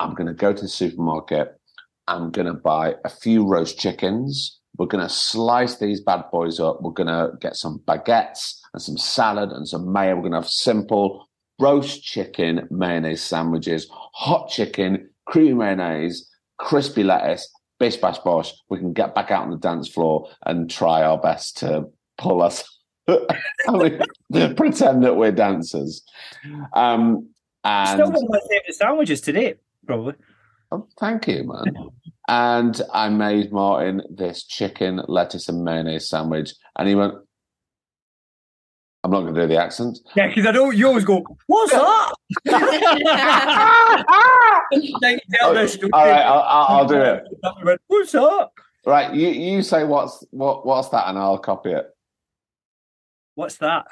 I'm going to go to the supermarket. I'm going to buy a few roast chickens. We're going to slice these bad boys up. We're going to get some baguettes and some salad and some mayo. We're going to have simple roast chicken mayonnaise sandwiches, hot chicken, creamy mayonnaise, crispy lettuce, bish bash bosh. We can get back out on the dance floor and try our best to pull us. I mean, pretend that we're dancers. Um, and Still one of my favourite sandwiches today, probably. Oh, thank you, man. And I made Martin this chicken, lettuce, and mayonnaise sandwich. And he went, I'm not going to do the accent. Yeah, because I don't. you always go, "What's that?" Then you tell this story. Oh, All right, I'll, I'll, I'll do it. Went, What's that? Right, you, you say what's what what's that, and I'll copy it. What's that?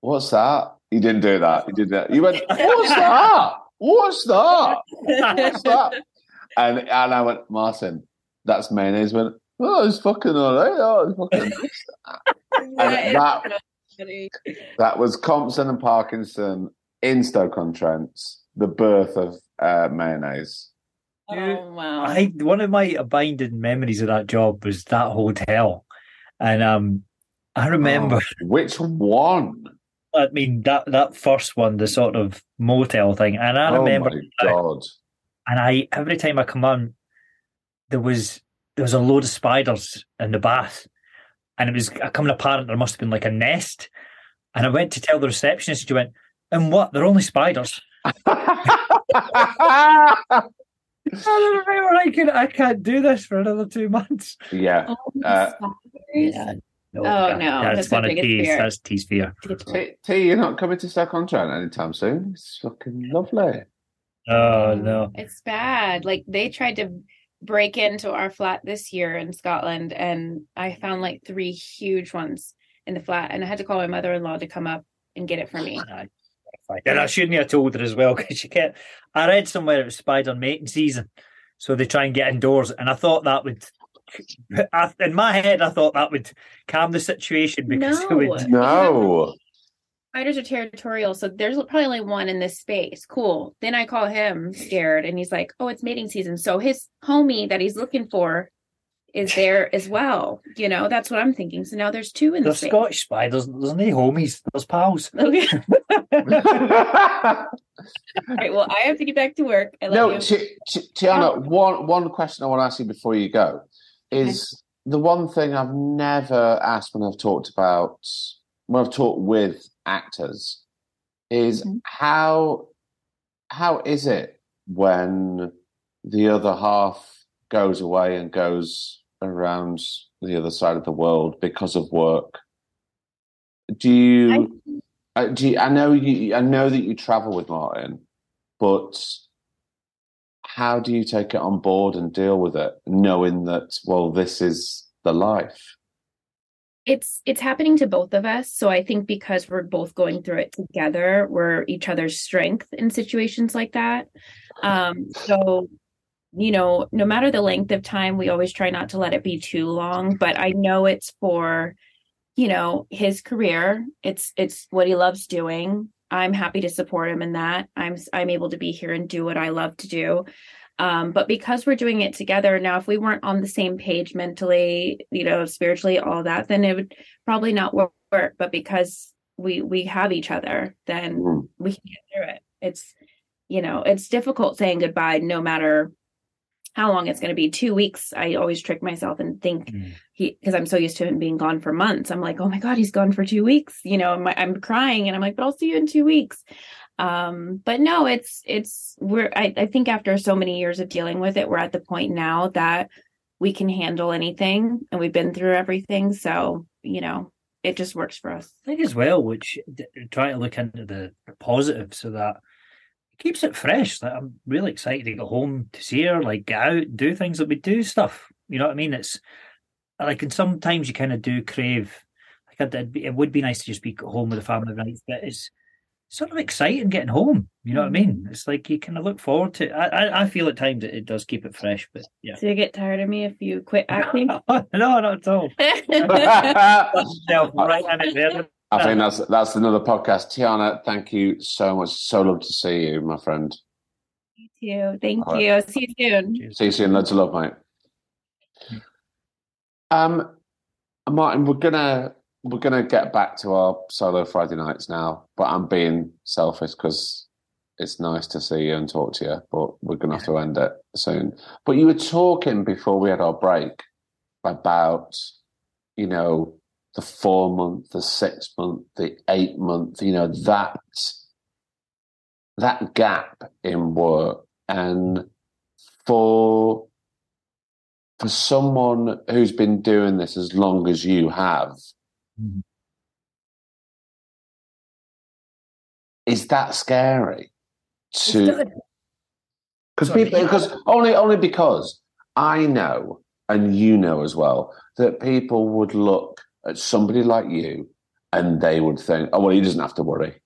What's that? You didn't do that. You did that. You went, what's that? What's that? What's that? And and I went, Martin, that's mayonnaise. Went, oh, it's fucking all right. Oh, it's fucking. and that that was Compston and Parkinson in Stoke-on-Trent, the birth of uh, mayonnaise. Oh wow. I one of my abiding memories of that job was that hotel, and um, I remember. Oh, which one? I mean that that first one, the sort of motel thing, and I oh remember, my god! and I every time I come on, there was there was a load of spiders in the bath, and it was coming apparent there must have been like a nest, and I went to tell the receptionist, and she went, "And what? They're only spiders." I remember I can I can't do this for another two months. yeah. Uh, Yeah. No, Oh, that- no, that's, that's my one of T's. fear. That's T's fear. T, T, you're not coming to Stoke-on-Trent anytime soon. It's fucking lovely. Oh no. It's bad. Like they tried to break into our flat this year in Scotland, and I found like three huge ones in the flat, and I had to call my mother-in-law to come up and get it for me. And I shouldn't have told her as well because she kept. I read somewhere it was spider mating season, so they try and get indoors, and I thought that would. I, in my head, I thought that would calm the situation because it No. would. No. Spiders are territorial, so there's probably only one in this space. Cool. Then I call him scared, and he's like, "Oh, it's mating season." So his homie that he's looking for is there as well. You know, that's what I'm thinking. So now there's two in the There's space. Scottish spiders. There's no homies. There's pals. Okay. All right. Well, I have to get back to work. I love no, you. Ti- Ti- Tianna, oh. one one question I want to ask you before you go is the one thing I've never asked when I've talked about when I've talked with actors is Mhm. how how is it when the other half goes away and goes around the other side of the world because of work? Do you? I, do you, I know you. I know that you travel with Martin, but how do you take it on board and deal with it, knowing that well, this is the life? It's it's happening to both of us. So i think because we're both going through it together we're each other's strength in situations like that. Um so you know no matter the length of time we always try not to let it be too long but i know it's for you know his career. It's it's what he loves doing. I'm happy to support him in that. I'm i'm able to be here and do what i love to do um, but because we're doing it together now, if we weren't on the same page mentally, you know, spiritually, all that, then it would probably not work. But because we we have each other, then Mm. we can get through it. It's you know, it's difficult saying goodbye no matter how long it's going to be. Two weeks, I always trick myself and think Mm. he because I'm so used to him being gone for months. I'm like, oh my god, he's gone for two weeks. You know, I'm, I'm crying and I'm like, but I'll see you in two weeks um but no it's it's we're I, I think after so many years of dealing with it we're at the point now that we can handle anything and we've been through everything so you know it just works for us I think as well, which try to look into the, positive so that it keeps it fresh. Like I'm really excited to go home to see her, like get out, do things that we do stuff. You know what I mean? It's like, and sometimes you kind of do crave. Like it would be nice to just be home with the family nights, but it's sort of exciting getting home. You know what I mean? It's like you kind of look forward to. I I, I feel at times it, it does keep it fresh, but yeah. so you get tired of me if you quit acting no, not at all. In it there. I think that's that's another podcast. Tianna, thank you so much. So love to see you, my friend. you too. thank All right. you see you soon See you soon. Loads of love, mate. Um, Martin, we're gonna we're gonna get back to our solo Friday nights now, but I'm being selfish because it's nice to see you and talk to you, but we're gonna have to end it soon. But you were talking before we had our break about, you know, the four month, the six month, the eight month, you know, that that gap in work and for for someone who's been doing this as long as you have Mhm. is that scary to because people because only only because I know and you know as well that people would look at somebody like you and they would think, oh well, he doesn't have to worry.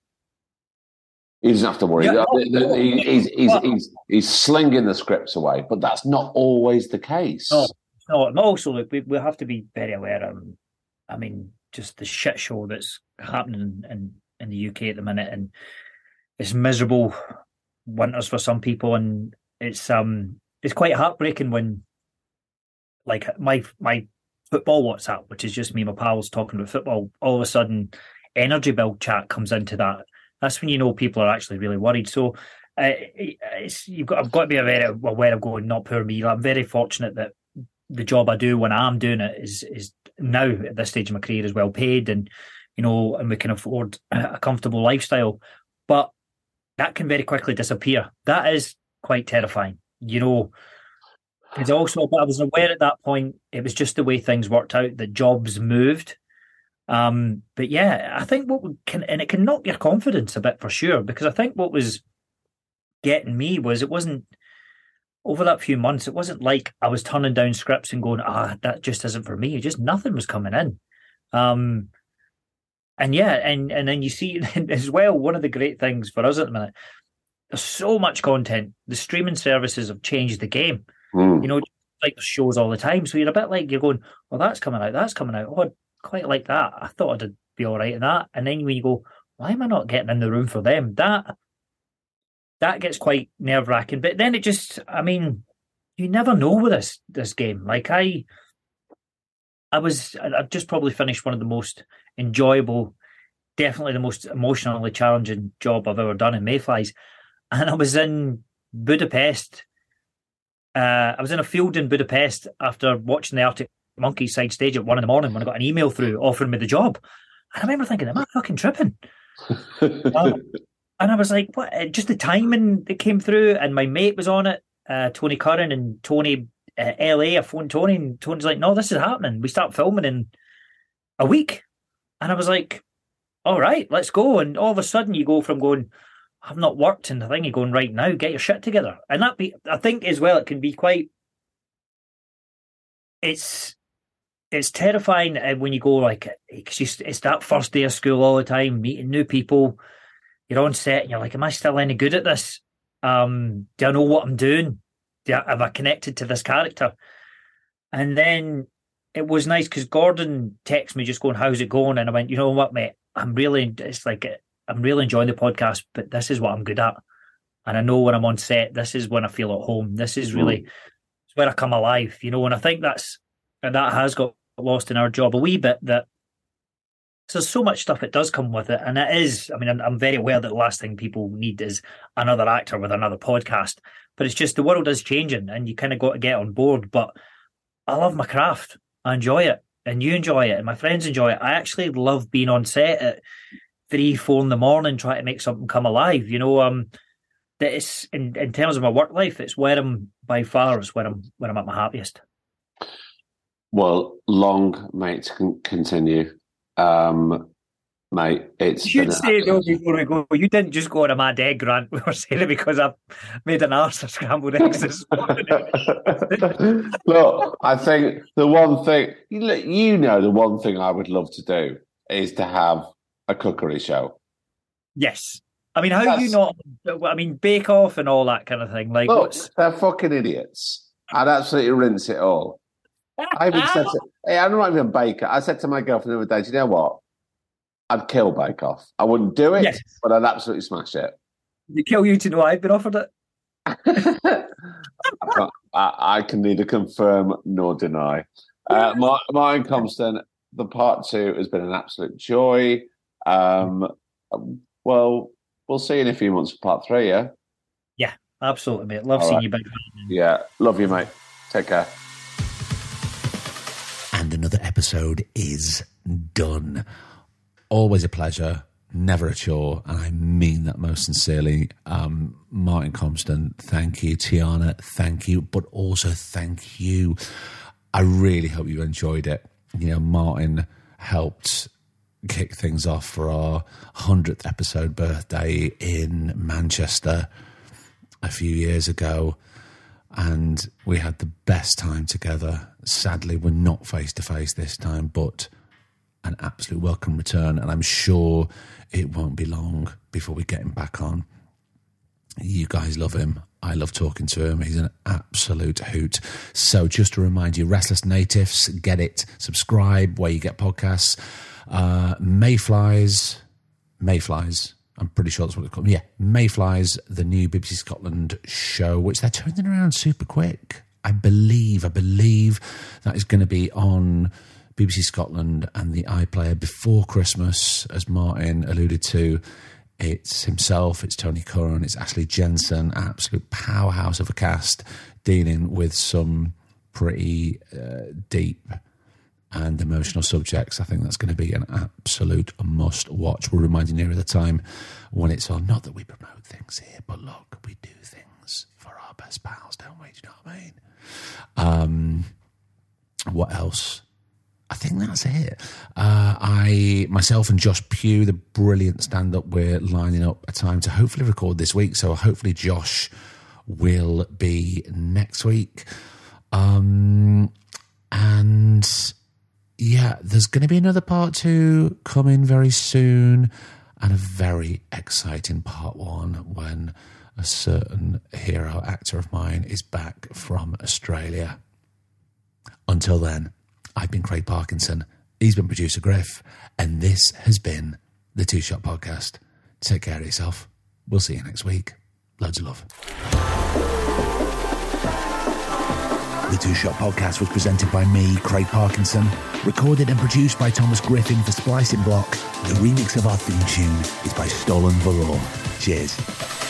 He doesn't have to worry. Yeah. The- the- he- he's, he's, he's, he's slinging the scripts away, but that's not always the case. No. No, and also look, we we have to be very aware of. I mean, just the shit show that's happening in in the UK at the minute, and it's miserable winters for some people, and it's um it's quite heartbreaking when, like my my football WhatsApp, which is just me, and my pals talking about football, all of a sudden, energy bill chat comes into that. That's when you know people are actually really worried. So. Uh, it's you've got. I've got to be aware of going. Not poor me. I'm very fortunate that the job I do when I'm doing it is is now at this stage of my career is well paid and you know and we can afford a comfortable lifestyle. But that can very quickly disappear. That is quite terrifying you know. It's also but I was aware at that point it was just the way things worked out that jobs moved. Um but yeah I think what can and it can knock your confidence a bit for sure because I think what was getting me was it wasn't over that few months, it wasn't like I was turning down scripts and going, ah, that just isn't for me. Just nothing was coming in. Um, and yeah, and and then you see as well, one of the great things for us at the minute, there's so much content. The streaming services have changed the game. Mm. You know, like the shows all the time. So you're a bit like you're going, well, that's coming out, that's coming out. Oh, I'd quite like that. I thought I'd be all right in that. And then when you go, why am I not getting in the room for them? That that gets quite nerve wracking. But then it just, I mean, you never know with this this game. Like I, I was, I've just probably finished one of the most enjoyable, definitely the most emotionally challenging job I've ever done in Mayflies, and I was in Budapest. Uh, I was in a field in Budapest after watching the Arctic Monkeys side stage at one in the morning when I got an email through offering me the job. And I remember thinking, am I fucking tripping? Um, and I was like, what? uh, Just the timing that came through, and my mate was on it, uh, Tony Curran and Tony uh, LA. I phoned Tony, and Tony's like, no, this is happening. We start filming in a week. And I was like, all right, let's go. And all of a sudden, you go from going, I've not worked in the thing, you're going, right now, get your shit together. And that be, I think as well, it can be quite, it's, it's terrifying uh, when you go like, because it's that first day of school all the time, meeting new people. You're on set and you're like, am I still any good at this? Um, do I know what I'm doing? Do I, have I connected to this character? And then it was nice because Gordon texted me just going, "How's it going?" And I went, "You know what, mate? I'm really it's like I'm really enjoying the podcast, but this is what I'm good at, and I know when I'm on set, this is when I feel at home. This is really it's where I come alive, you know. And I think that's and that has got lost in our job a wee bit. That there's so much stuff that does come with it, and it is. I mean, I'm, I'm very aware that the last thing people need is another actor with another podcast, but it's just the world is changing, and you kind of got to get on board. But I love my craft. I enjoy it, and you enjoy it, and my friends enjoy it. I actually love being on set at three, four in the morning, trying to make something come alive. You know, um, that it's in, in terms of my work life, it's where I'm by far is where I'm where I'm at my happiest. Well, long, may it continue. Um, mate, it's You should say though before we go, you didn't just go on a mad egg grant. We were saying it because I've made an arse of scrambled eggs this morning. Look, I think the one thing you know, the one thing I would love to do is to have a cookery show. yes. I mean, how do you not? I mean, Bake Off and all that kind of thing. Like, Look, what's they're fucking idiots. I'd absolutely rinse it all. I even said, to, hey, I'm not even a baker. I said to my girlfriend the other day, do you know what? I'd kill Bake Off. I wouldn't do it, Yes. but I'd absolutely smash it. you kill you to know I've been offered it. I, I can neither confirm nor deny. Uh, my, Martin Compston, the part two has been an absolute joy. Um, well, we'll see in a few months for part three, yeah? Yeah, absolutely, mate. Love All seeing right. you back. Yeah. Love you, mate. Take care. Episode is done. Always a pleasure, never a chore, and I mean that most sincerely. Um, Martin Compston, thank you. Tianna, thank you, but also thank you. I really hope you enjoyed it. You know, Martin helped kick things off for our 100th episode birthday in Manchester a few years ago and we had the best time together. Sadly, we're not face to face this time, but an absolute welcome return. And I'm sure it won't be long before we get him back on. You guys love him. I love talking to him. He's an absolute hoot. So, just to remind you, Restless Natives, get it, subscribe where you get podcasts. Uh, Mayflies, Mayflies. I'm pretty sure that's what it's called. Yeah, Mayflies, the new BBC Scotland show, which they're turning around super quick. I believe, I believe that is going to be on BBC Scotland and the iPlayer before Christmas, as Martin alluded to. It's himself, it's Tony Curran, it's Ashley Jensen, absolute powerhouse of a cast, dealing with some pretty uh, deep and emotional subjects. I think that's going to be an absolute must watch. We're reminding you of the time when it's on. Not that we promote things here, but look, we do things for our best pals, don't we? Do you know what I mean? Um, what else? I think that's it. Uh, I, myself, and Josh Pugh, the brilliant stand-up, we're lining up a time to hopefully record this week. So hopefully Josh will be next week. Um, and yeah, there's going to be another part two coming very soon, and a very exciting part one when a certain hero actor of mine is back from Australia. Until then, I've been Craig Parkinson. He's been producer Griff, and this has been the Two Shot Podcast. Take care of yourself. We'll see you next week. Loads of love. The Two Shot Podcast was presented by me, Craig Parkinson, recorded and produced by Thomas Griffin for Splicing Block. The remix of our theme tune is by Stolen Valor. Cheers.